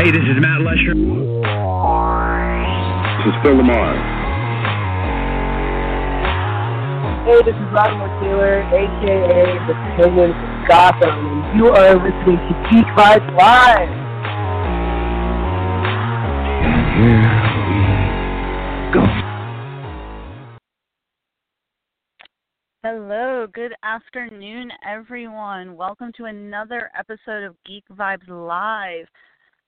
Hey, this is Matt Lesher. This is Phil LaMarr. Hey, this is Robin Taylor, aka the Penguin of Gotham, and you are listening to Geek Vibes Live. Here we go. Hello, good afternoon, everyone. Welcome to another episode of Geek Vibes Live.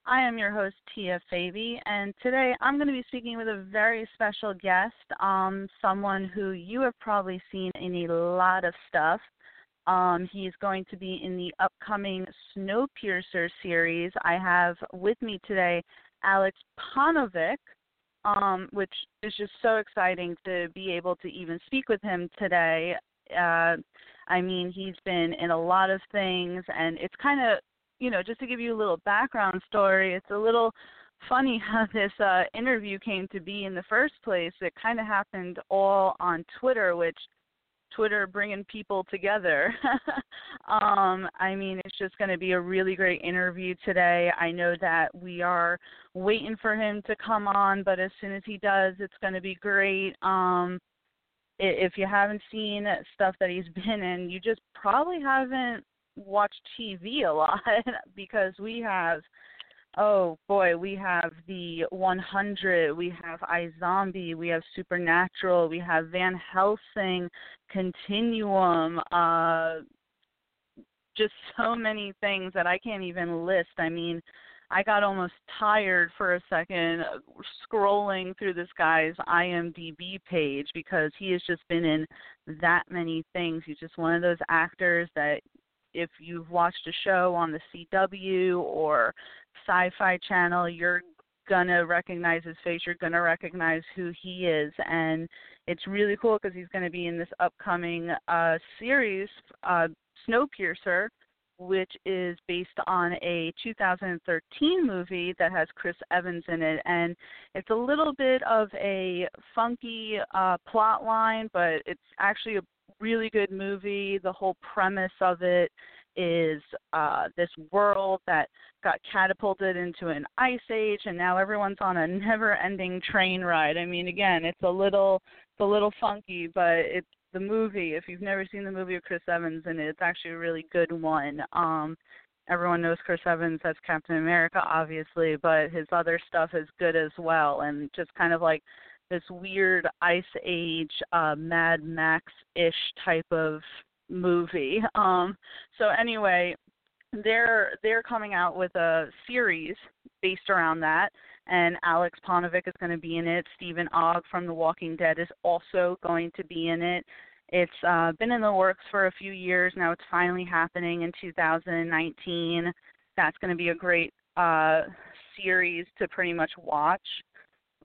I am your host, Tia Fabi, and today I'm going to be speaking with a very special guest, um, someone who you have probably seen in a lot of stuff. Um, he's going to be in the upcoming Snowpiercer series. I have with me today Aleks Paunovic, um, which is just so exciting to be able to even speak with him today. Uh, I mean, he's been in a lot of things, and it's kind of, you know, just to give you a little background story, it's a little funny how this uh, interview came to be in the first place. It kind of happened all on Twitter, which Twitter bringing people together. um, I mean, it's just going to be a really great interview today. I know that we are waiting for him to come on, but as soon as he does, it's going to be great. Um, if you haven't seen stuff that he's been in, you just probably haven't watched TV a lot because we have Oh boy, we have the 100, we have iZombie, we have Supernatural, we have Van Helsing, Continuum, uh just so many things that I can't even list. I mean, I got almost tired for a second scrolling through this guy's IMDb page because he has just been in that many things. He's just one of those actors that if you've watched a show on the CW or Sci-Fi Channel, you're gonna recognize his face. You're gonna recognize who he is, and it's really cool because he's gonna be in this upcoming uh, series, uh, Snowpiercer, which is based on a 2013 movie that has Chris Evans in it, and it's a little bit of a funky uh, plot line, but it's actually a really good movie. The whole premise of it is uh, this world that got catapulted into an ice age, and now everyone's on a never-ending train ride. I mean, again, it's a little, it's a little funky, but it's the movie. If you've never seen the movie of Chris Evans, and it, it's actually a really good one. Um, everyone knows Chris Evans as Captain America, obviously, but his other stuff is good as well, and just kind of like this weird ice age uh mad max ish type of movie. Um so anyway they're they're coming out with a series based around that and aleks paunovic is going to be in it. Steven Ogg from the walking dead is also going to be in it. It's uh been in the works for a few years. Now it's finally happening in 2019 that's going to be a great uh series to pretty much watch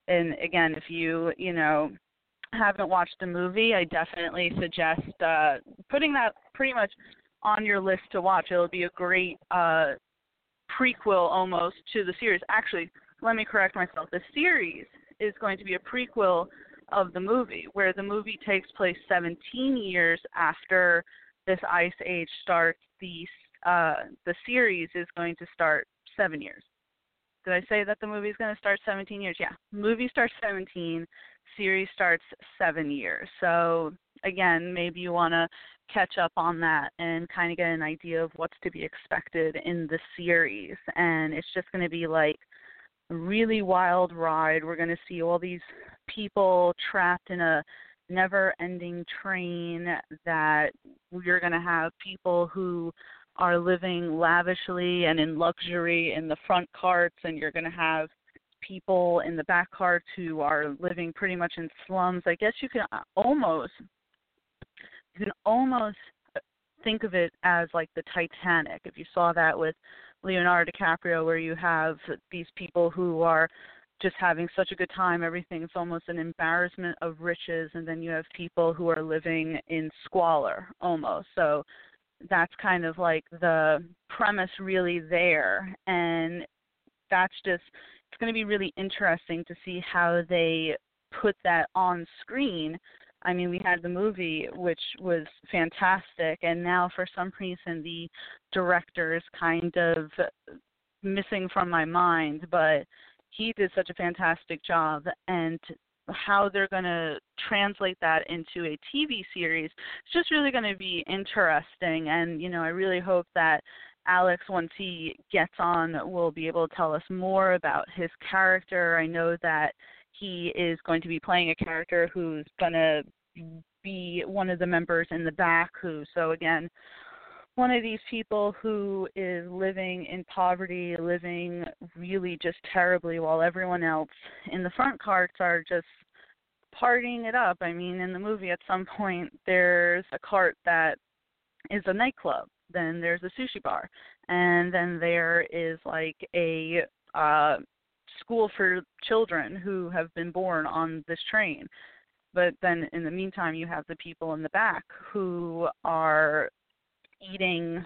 and again, if you you know haven't watched the movie, I definitely suggest uh, putting that pretty much on your list to watch. It'll be a great uh, prequel almost to the series. Actually, let me correct myself. The series is going to be a prequel of the movie, where the movie takes place 17 years after this ice age starts. The uh, the series is going to start seven years Did I say that the movie's going to start 17 years? Yeah. Movie starts 17, series starts 7 years. So again, maybe you want to catch up on that and kind of get an idea of what's to be expected in the series. And it's just going to be like a really wild ride. We're going to see all these people trapped in a never ending train that we're going to have people who are living lavishly and in luxury in the front carts and you're going to have people in the back carts who are living pretty much in slums i guess you can uh, almost you can almost think of it as like the titanic if you saw that with leonardo dicaprio where you have these people who are just having such a good time. Everything's almost an embarrassment of riches, and then you have people who are living in squalor almost. So that's kind of like the premise really there, and that's just it's going to be really interesting to see how they put that on screen. I mean, we had the movie, which was fantastic, and now for some reason the director is kind of missing from my mind, but he did such a fantastic job and how they're going to translate that into a TV series it's just really going to be interesting. And you know I really hope that Alex once he gets on will be able to tell us more about his character. I know that he is going to be playing a character who's going to be one of the members in the back who so again one of these people who is living in poverty, living really just terribly, while everyone else in the front carts are just partying it up. I mean, in the movie, at some point, there's a cart that is a nightclub, then there's a sushi bar, and then there is like a uh, school for children who have been born on this train. But then in the meantime, you have the people in the back who are eating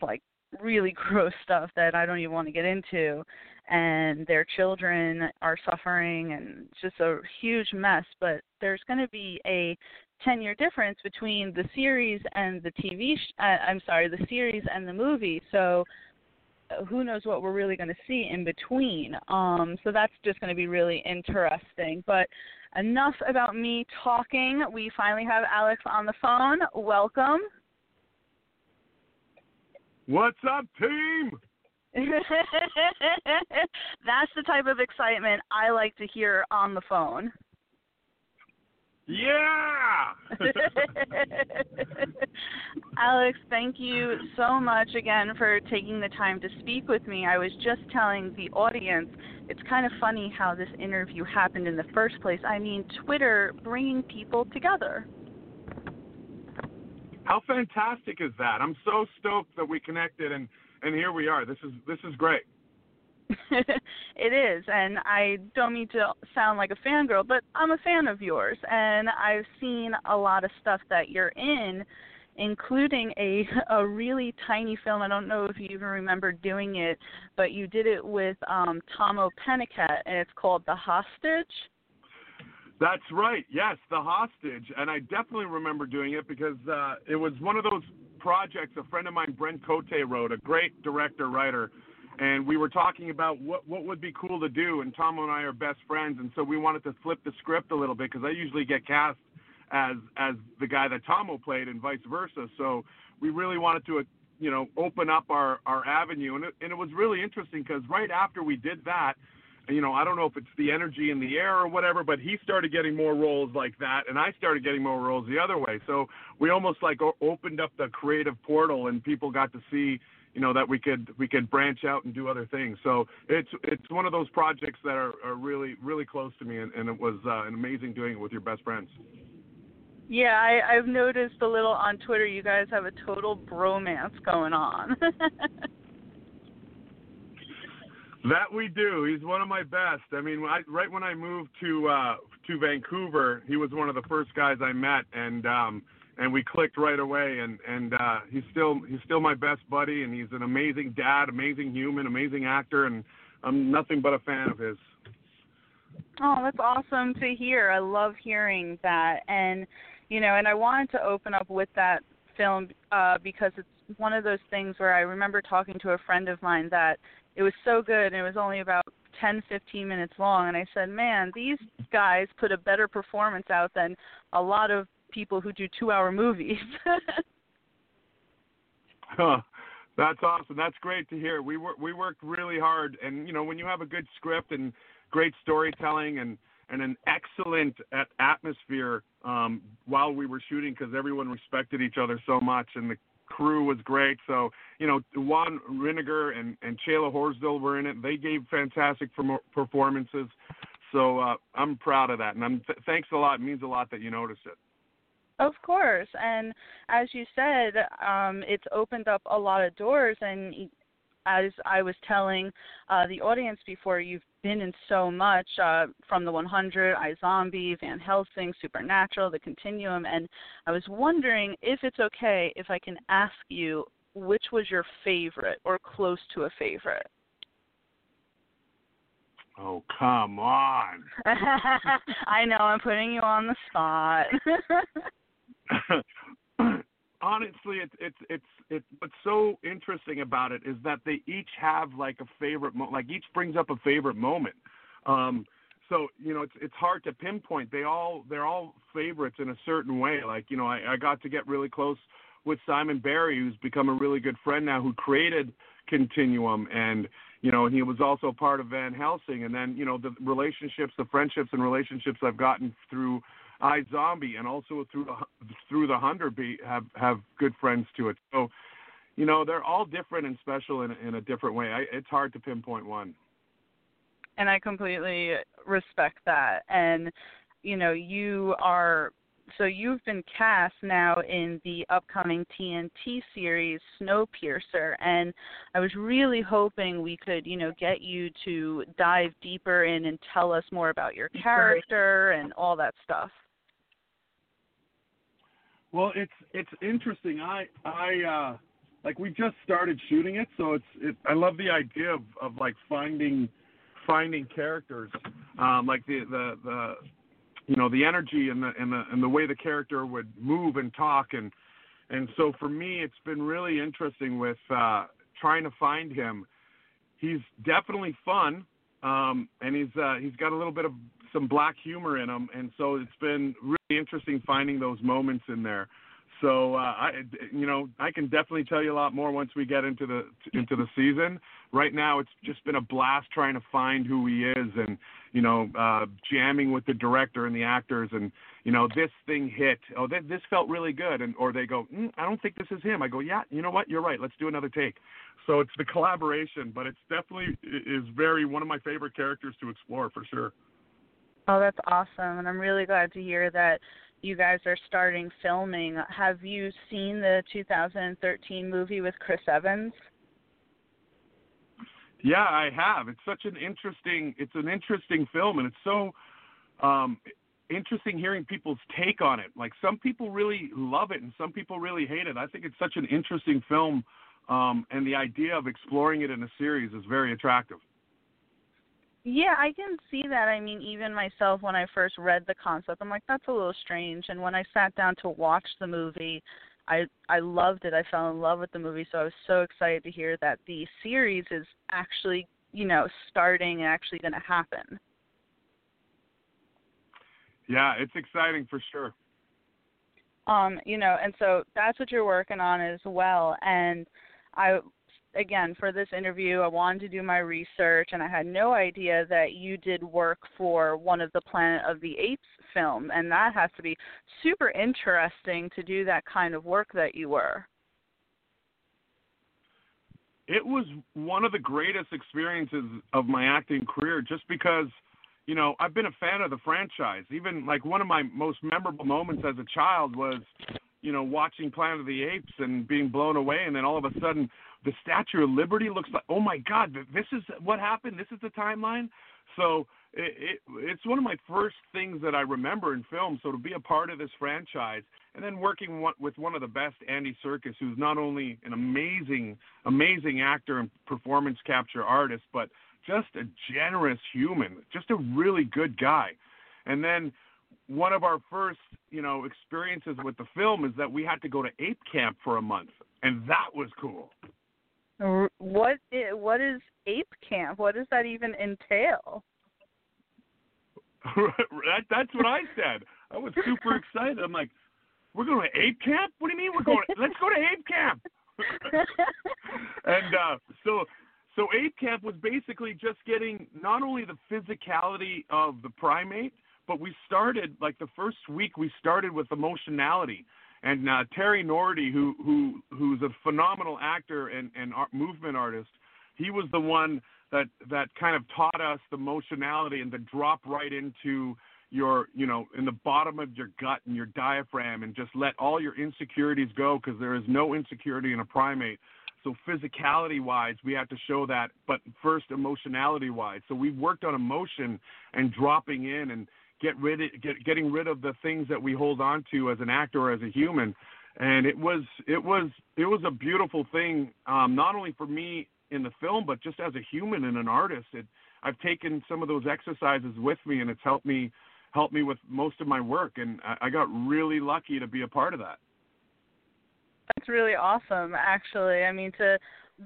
like really gross stuff that I don't even want to get into and their children are suffering and it's just a huge mess but there's going to be a 10 year difference between the series and the TV sh- uh, I'm sorry the series and the movie so uh, who knows what we're really going to see in between um so that's just going to be really interesting but enough about me talking. We finally have Alex on the phone. Welcome What's up, team? That's the type of excitement I like to hear on the phone. Yeah! Alex, thank you so much again for taking the time to speak with me. I was just telling the audience it's kind of funny how this interview happened in the first place. I mean, Twitter bringing people together. How fantastic is that? I'm so stoked that we connected and and here we are. This is this is great. it is, and I don't mean to sound like a fangirl, but I'm a fan of yours, and I've seen a lot of stuff that you're in, including a a really tiny film. I don't know if you even remember doing it, but you did it with um Tahmoh Penikett, and it's called The Hostage. That's right. Yes, The Hostage, and I definitely remember doing it because uh, it was one of those projects a friend of mine, Brent Cote, wrote, a great director writer, and we were talking about what what would be cool to do. And Tom and I are best friends, and so we wanted to flip the script a little bit because I usually get cast as as the guy that Tahmoh played, and vice versa. So we really wanted to. You know, open up our our avenue, and it, and it was really interesting because right after we did that, you know, I don't know if it's the energy in the air or whatever, but he started getting more roles like that, and I started getting more roles the other way. So we almost like opened up the creative portal, and people got to see, you know, that we could we could branch out and do other things. So it's it's one of those projects that are, are really really close to me, and, and it was uh, an amazing doing it with your best friends. Yeah, I, I've noticed a little on Twitter. You guys have a total bromance going on. That we do. He's one of my best. I mean, I, right when I moved to uh, to Vancouver, he was one of the first guys I met, and um, and we clicked right away. And and uh, he's still he's still my best buddy, and he's an amazing dad, amazing human, amazing actor, and I'm nothing but a fan of his. Oh, that's awesome to hear. I love hearing that, and you know, and I wanted to open up with that film uh, because it's one of those things where I remember talking to a friend of mine that it was so good and it was only about 10 15 minutes long and I said, "Man, these guys put a better performance out than a lot of people who do 2-hour movies." Huh. That's awesome. That's great to hear. We wor- we worked really hard, and you know when you have a good script and great storytelling and and an excellent at- atmosphere um, while we were shooting because everyone respected each other so much and the crew was great. So you know Juan Riedinger and and Shayla Horsdale were in it. They gave fantastic performances. So uh, I'm proud of that, and I'm th- thanks a lot. It means a lot that you noticed it. Of course, and as you said, um, it's opened up a lot of doors. And as I was telling uh, the audience before, you've been in so much uh, from the 100, iZombie, Van Helsing, Supernatural, The Continuum, and I was wondering if it's okay if I can ask you which was your favorite or close to a favorite. Oh come on! I know I'm putting you on the spot. honestly, it's it's it's it's what's so interesting about it is that they each have like a favorite, mo- like each brings up a favorite moment. Um, so you know, it's it's hard to pinpoint. They all they're all favorites in a certain way. Like you know, I, I got to get really close with Simon Barry, who's become a really good friend now, who created Continuum, and you know, he was also part of Van Helsing. And then you know, the relationships, the friendships and relationships I've gotten through iZombie and also through the through the hundred beat have have good friends to it. So, you know, they're all different and special in in a different way. I, it's hard to pinpoint one. and I completely respect that. And you know, you are so you've been cast now in the upcoming TNT series Snowpiercer, and I was really hoping we could, you know, get you to dive deeper in and tell us more about your character and all that stuff. Well, it's it's interesting. I I uh like we just started shooting it, so it's it I love the idea of, of like finding finding characters. Um like the the the you know, the energy and the and the and the way the character would move and talk and and so for me it's been really interesting with uh trying to find him. He's definitely fun. Um and he's uh he's got a little bit of some black humor in him and so it's been really interesting finding those moments in there. So uh, I, you know, I can definitely tell you a lot more once we get into the into the season. Right now, it's just been a blast trying to find who he is, and you know, uh, jamming with the director and the actors, and you know, this thing hit. Oh, th- this felt really good, and or they go, mm, I don't think this is him. I go, yeah, you know what? You're right. Let's do another take. So it's the collaboration, but it's definitely is very one of my favorite characters to explore for sure. Oh, that's awesome. And I'm really glad to hear that you guys are starting filming. Have you seen the 2013 movie with Chris Evans? Yeah, I have. It's such an interesting it's an interesting film and it's so um interesting hearing people's take on it. Like some people really love it and some people really hate it. I think it's such an interesting film um and the idea of exploring it in a series is very attractive. Yeah, I can see that. I mean, even myself, when I first read the concept, I'm like, that's a little strange. And when I sat down to watch the movie, I I loved it. I fell in love with the movie. So I was so excited to hear that the series is actually, you know, starting and actually going to happen. Yeah, it's exciting for sure. Um, you know, and so that's what you're working on as well. And I again, for this interview, I wanted to do my research, and I had no idea that you did work for one of the Planet of the Apes film, and that has to be super interesting to do that kind of work that you were. It was one of the greatest experiences of my acting career just because, you know, I've been a fan of the franchise. Even like one of my most memorable moments as a child was, you know, watching Planet of the Apes and being blown away and then all of a sudden the Statue of Liberty looks like, oh my God, this is what happened. This is the timeline. So it, it, it's one of my first things that I remember in film. So to be a part of this franchise and then working with one of the best, Andy Serkis, who's not only an amazing, amazing actor and performance capture artist, but just a generous human, just a really good guy. And then one of our first, you know, experiences with the film is that we had to go to ape camp for a month, and that was cool. What i- what is ape camp? What does that even entail? that, that's what I said. I was super excited. I'm like, we're going to ape camp? What do you mean we're going? Let's go to ape camp. and uh, so, so ape camp was basically just getting not only the physicality of the primate, but we started like the first week we started with emotionality. And uh, Terry Notary, who who who's a phenomenal actor and and art, movement artist, he was the one that that kind of taught us the emotionality and the drop right into your you know in the bottom of your gut and your diaphragm and just let all your insecurities go because there is no insecurity in a primate. So physicality wise we have to show that but first emotionality wise so we worked on emotion and dropping in and get rid of, get, getting rid of the things that we hold on to as an actor as a human. And it was it was it was a beautiful thing um not only for me in the film but just as a human and an artist. It I've taken some of those exercises with me and it's helped me helped me with most of my work. And I, I got really lucky to be a part of that. That's really awesome, actually. I mean, to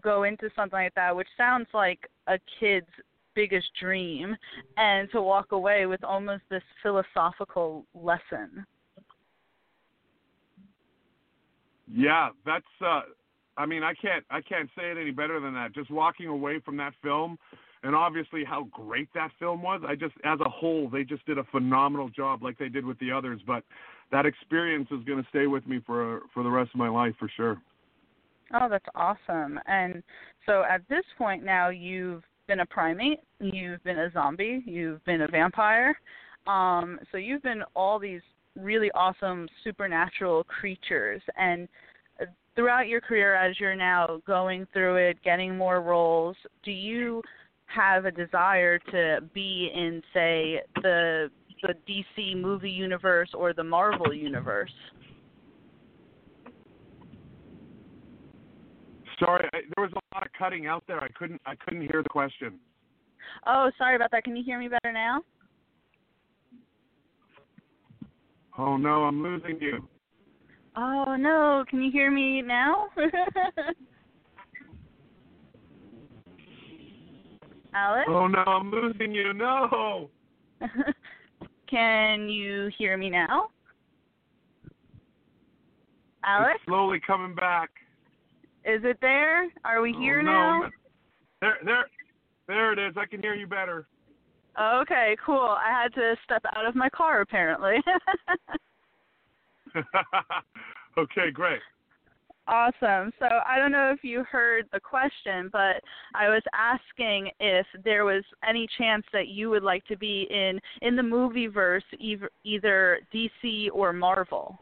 go into something like that, which sounds like a kid's biggest dream, and to walk away with almost this philosophical lesson. Yeah, that's. uh I mean, I can't. I can't say it any better than that. Just walking away from that film, and obviously how great that film was. I just, as a whole, they just did a phenomenal job, like they did with the others. But that experience is going to stay with me for for the rest of my life, for sure. Oh, that's awesome. And so at this point now, you've been a primate, you've been a zombie, you've been a vampire. Um, so you've been all these really awesome supernatural creatures. And throughout your career, as you're now going through it, getting more roles, do you have a desire to be in, say, the the DC movie universe or the Marvel universe? Sorry, I, there was a lot of cutting out there. I couldn't. I couldn't hear the question. Oh, sorry about that. Can you hear me better now? Oh no, I'm losing you. Oh no, can you hear me now? Alex? Oh no, I'm losing you. No. can you hear me now? Alex? It's slowly coming back. Is it there? Are we oh, here oh, no. now? There, there, there it is. I can hear you better. Okay, cool. I had to step out of my car apparently. okay, great. Awesome. So I don't know if you heard the question, but I was asking if there was any chance that you would like to be in in the movie verse, either, either DC or Marvel.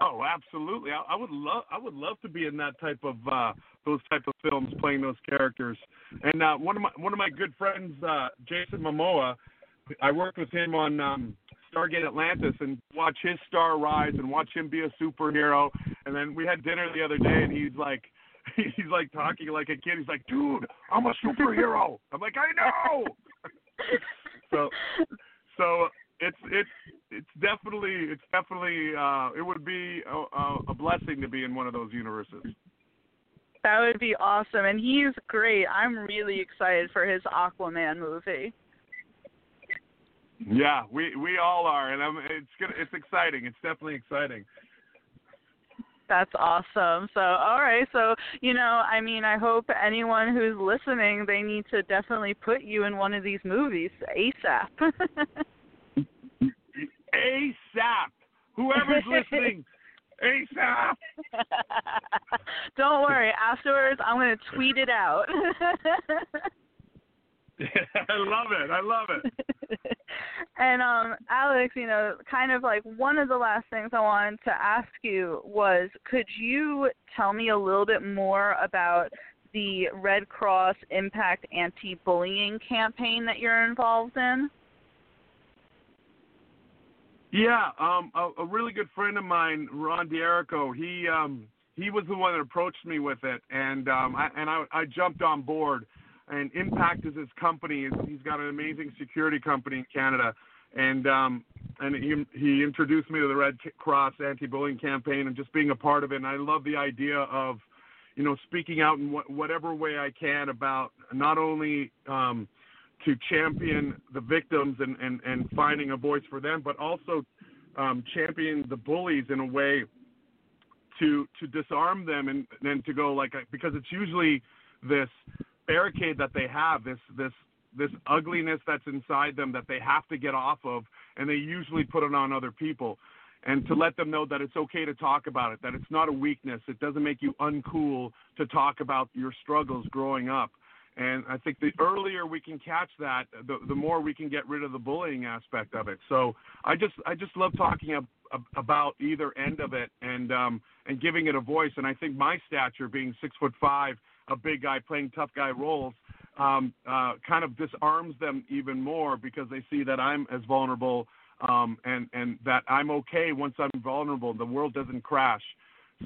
Oh, absolutely. I, I would love I would love to be in that type of uh those type of films playing those characters. And uh one of my one of my good friends uh Jason Momoa, I worked with him on um Stargate Atlantis and watch his star rise and watch him be a superhero. And then we had dinner the other day and he's like he's like talking like a kid. He's like, "Dude, I'm a superhero." I'm like, "I know." so so it's it's it's definitely it's definitely uh it would be a, a blessing to be in one of those universes. That would be awesome, and he's great. I'm really excited for his Aquaman movie. Yeah, we we all are, and I'm, it's gonna it's exciting. It's definitely exciting. That's awesome. So, all right. So, you know, I mean, I hope anyone who's listening, they need to definitely put you in one of these movies ASAP. ASAP. Whoever's listening, ASAP. Don't worry. Afterwards, I'm going to tweet it out. I love it. I love it. and um Alex, you know, kind of like one of the last things I wanted to ask you was could you tell me a little bit more about the Red Cross Impact anti-bullying campaign that you're involved in? Yeah, um, a, a really good friend of mine, Ron D'Erico, he um, he was the one that approached me with it, and um, I, and I, I jumped on board. And Impact is his company. He's got an amazing security company in Canada, and um, and he he introduced me to the Red Cross anti-bullying campaign and just being a part of it. And I love the idea of you know, speaking out in wh- whatever way I can about not only um, to champion the victims and, and, and finding a voice for them, but also um, champion the bullies in a way to to disarm them and then to go like because it's usually this barricade that they have this this this ugliness that's inside them that they have to get off of and they usually put it on other people. And to let them know that it's okay to talk about it that it's not a weakness it doesn't make you uncool to talk about your struggles growing up and I think the earlier we can catch that, the, the more we can get rid of the bullying aspect of it. So I just I just love talking ab- ab- about either end of it and um, and giving it a voice. And I think my stature, being six foot five, a big guy playing tough guy roles, um, uh, kind of disarms them even more because they see that I'm as vulnerable um, and and that I'm okay once I'm vulnerable. The world doesn't crash.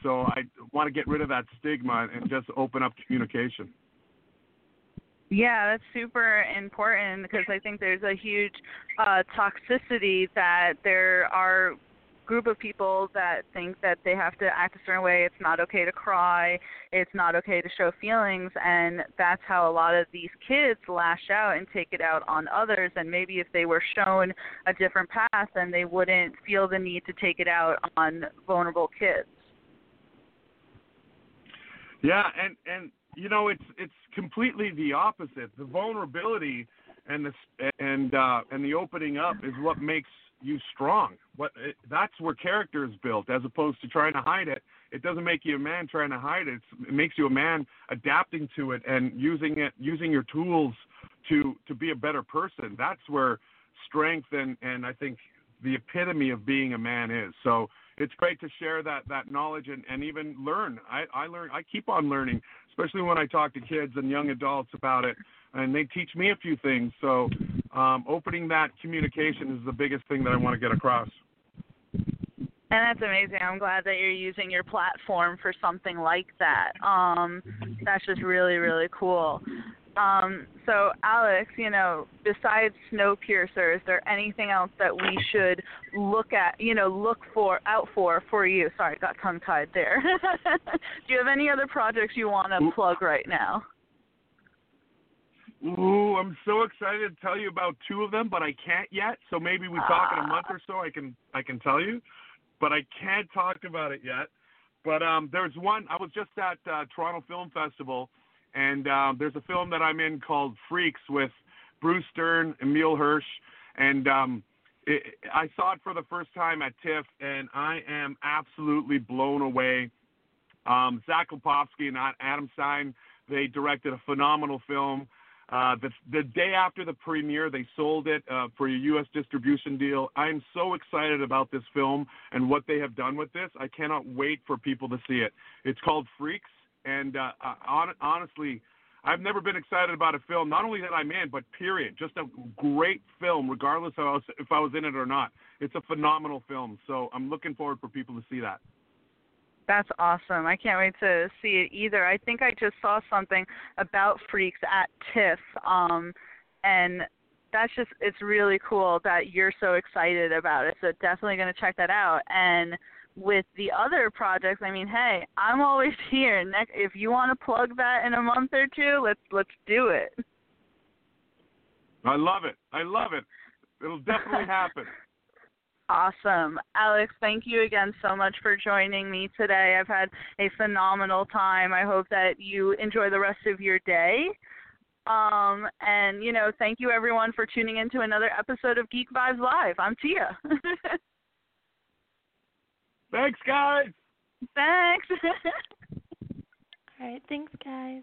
So I want to get rid of that stigma and just open up communication. Yeah, that's super important because I think there's a huge uh, toxicity that there are group of people that think that they have to act a certain way. It's not okay to cry. It's not okay to show feelings, and that's how a lot of these kids lash out and take it out on others. And maybe if they were shown a different path, then they wouldn't feel the need to take it out on vulnerable kids. Yeah, and and you know it's it's completely the opposite. The vulnerability and the and uh, and the opening up is what makes you strong. What it, that's where character is built, as opposed to trying to hide it. It doesn't make you a man trying to hide it. It's, it makes you a man adapting to it and using it, using your tools to to be a better person. That's where strength and and I think the epitome of being a man is. So it's great to share that that knowledge and, and even learn. I, I learn I keep on learning, especially when I talk to kids and young adults about it, and they teach me a few things. So um, opening that communication is the biggest thing that I want to get across. And that's amazing. I'm glad that you're using your platform for something like that. Um, that's just really, really cool. Um, so, Alex, you know, besides Snowpiercer, is there anything else that we should look at, you know, look for, out for, for you? Sorry, got tongue tied there. Do you have any other projects you want to plug right now? Ooh, I'm so excited to tell you about two of them, but I can't yet. So maybe we talk in a month or so. I can I can tell you, but I can't talk about it yet. But um, there's one. I was just at uh, Toronto Film Festival and uh, there's a film that I'm in called Freaks with Bruce Dern, Emile Hirsch, and um, it, I saw it for the first time at TIFF, and I am absolutely blown away. Um, Zach Lipovsky and Adam Stein, they directed a phenomenal film. Uh, the, the day after the premiere, they sold it uh, for a U.S. distribution deal. I am so excited about this film and what they have done with this. I cannot wait for people to see it. It's called Freaks and uh, on, honestly, I've never been excited about a film, not only that I'm in, but period. Just a great film, regardless of if I was in it or not. It's a phenomenal film, so I'm looking forward for people to see that. That's awesome. I can't wait to see it either. I think I just saw something about Freaks at TIFF, um, and that's just it's really cool that you're so excited about it. So definitely going to check that out. And with the other projects, I mean, hey, I'm always here. Next, if you want to plug that in a month or two, let's let's do it. I love it. I love it. It'll definitely happen. Awesome. Alex, thank you again so much for joining me today. I've had a phenomenal time. I hope that you enjoy the rest of your day. Um, and, you know, thank you everyone for tuning in to another episode of Geek Vibes Live. I'm Tia. Thanks, guys. Thanks. All right. Thanks, guys.